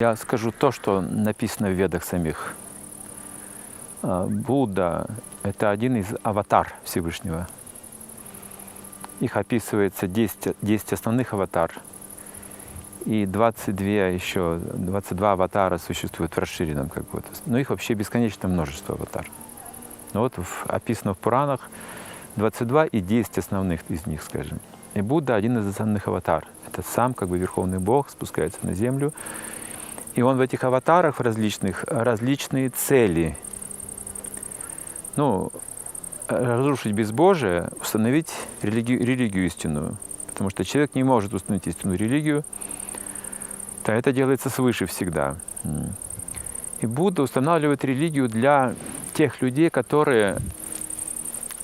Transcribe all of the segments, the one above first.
Я скажу то, что написано в ведах самих. А, Будда – это один из аватар Всевышнего. Их описывается 10, 10 основных аватар. И 22 еще, 22 аватара существуют в расширенном как бы. Но их вообще бесконечное множество аватар. Но вот в- описано в Пуранах 22 и 10 основных из них, скажем. И Будда один из основных аватар. Это сам как бы Верховный Бог спускается на землю. И он в этих аватарах в различных различные цели. Ну, разрушить безбожие, установить религию, религию истинную. Потому что человек не может установить истинную религию, то это делается свыше всегда. И Будда устанавливает религию для тех людей, которые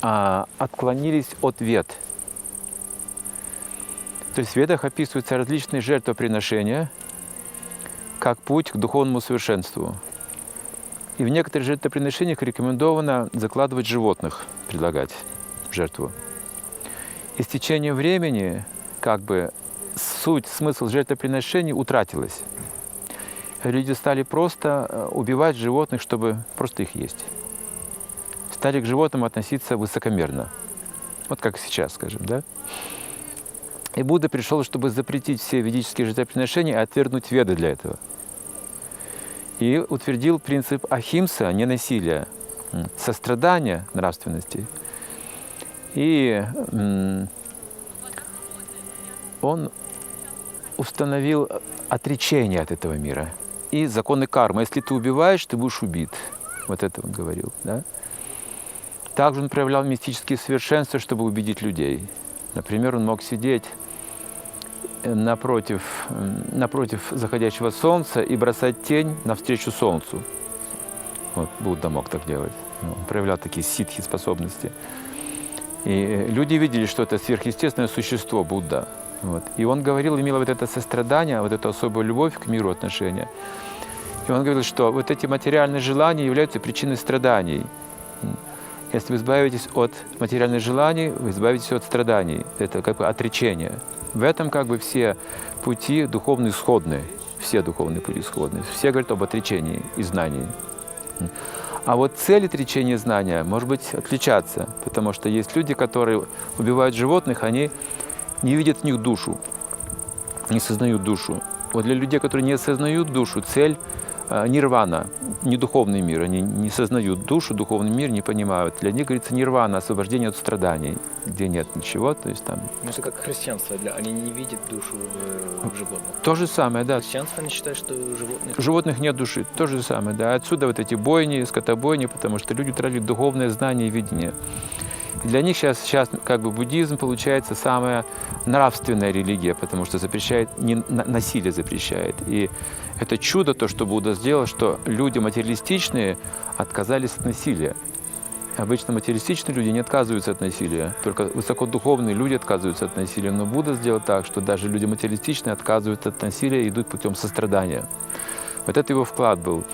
а, отклонились от вет. То есть в ведах описываются различные жертвоприношения, как путь к духовному совершенству. И в некоторых жертвоприношениях рекомендовано закладывать животных, предлагать в жертву. И с течением времени как бы суть, смысл жертвоприношений утратилась. Люди стали просто э, убивать животных, чтобы просто их есть. Стали к животным относиться высокомерно. Вот как сейчас, скажем, да? И Будда пришел, чтобы запретить все ведические жертвоприношения и отвергнуть веды для этого. И утвердил принцип ахимса, ненасилия, м, сострадания нравственности. И он установил отречение от этого мира и законы кармы. Если ты убиваешь, ты будешь убит. Вот это он говорил. Да? Также он проявлял мистические совершенства, чтобы убедить людей. Например, он мог сидеть напротив, напротив заходящего солнца и бросать тень навстречу солнцу. Вот Будда мог так делать. Ну, Он проявлял такие ситхи способности. И э, люди видели, что это сверхъестественное существо Будда. Вот. И он говорил, имел вот это сострадание, вот эту особую любовь к миру отношения. И он говорил, что вот эти материальные желания являются причиной страданий. Если вы избавитесь от материальных желаний, вы избавитесь от страданий. Это как бы отречение. В этом как бы все пути духовные сходны. Все духовные пути сходны. Все говорят об отречении и знании. А вот цель отречения знания может быть отличаться, потому что есть люди, которые убивают животных, они не видят в них душу, не сознают душу. Вот для людей, которые не осознают душу, цель нирвана, не духовный мир, они не сознают душу, духовный мир не понимают. Для них, говорится, нирвана, освобождение от страданий, где нет ничего, то есть там Ну, это как христианство, для... они не видят душу в, в животных. то же самое, да, Христианство не считает, что животных... Животных нет души, то же самое, да. Отсюда вот эти бойни, скотобойни, потому что люди тратили духовное знание и видение. Для них сейчас, сейчас как бы буддизм получается самая нравственная религия, потому что запрещает, не, на- насилие запрещает. И это чудо, то, что Будда сделал, что люди материалистичные отказались от насилия. Обычно материалистичные люди не отказываются от насилия, только высокодуховные люди отказываются от насилия. Но Будда сделал так, что даже люди материалистичные отказываются от насилия и идут путем сострадания. Вот это его вклад был.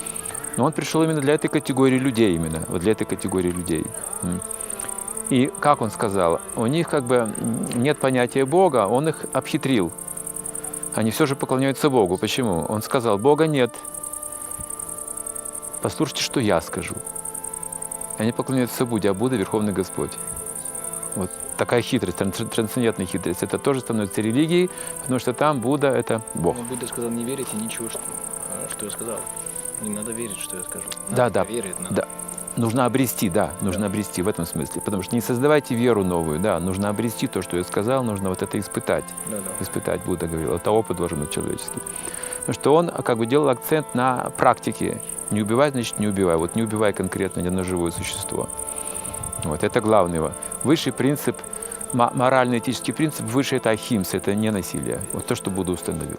Но он пришел именно для этой категории людей, именно, вот для этой категории людей. И как он сказал, у них как бы нет понятия Бога, он их обхитрил. Они все же поклоняются Богу. Почему? Он сказал, Бога нет. Послушайте, что я скажу. Они поклоняются Будде, а Будда – Верховный Господь. Вот такая хитрость, транс- трансцендентная хитрость. Это тоже становится религией, потому что там Будда – это Бог. Но Будда сказал, не верите ничего, что, э, что я сказал. Не надо верить, что я скажу. Да, Надо да, Верить надо. да. Нужно обрести, да, нужно обрести в этом смысле. Потому что не создавайте веру новую, да, нужно обрести то, что я сказал, нужно вот это испытать. Да, да. Испытать, Будда говорил, это опыт должен быть человеческий. Потому что он как бы делал акцент на практике. Не убивай, значит, не убивай. Вот не убивай конкретно ни одно живое существо. Вот это главный его. Высший принцип, мо- морально-этический принцип, выше это ахимса, это не насилие. Вот то, что Будда установил.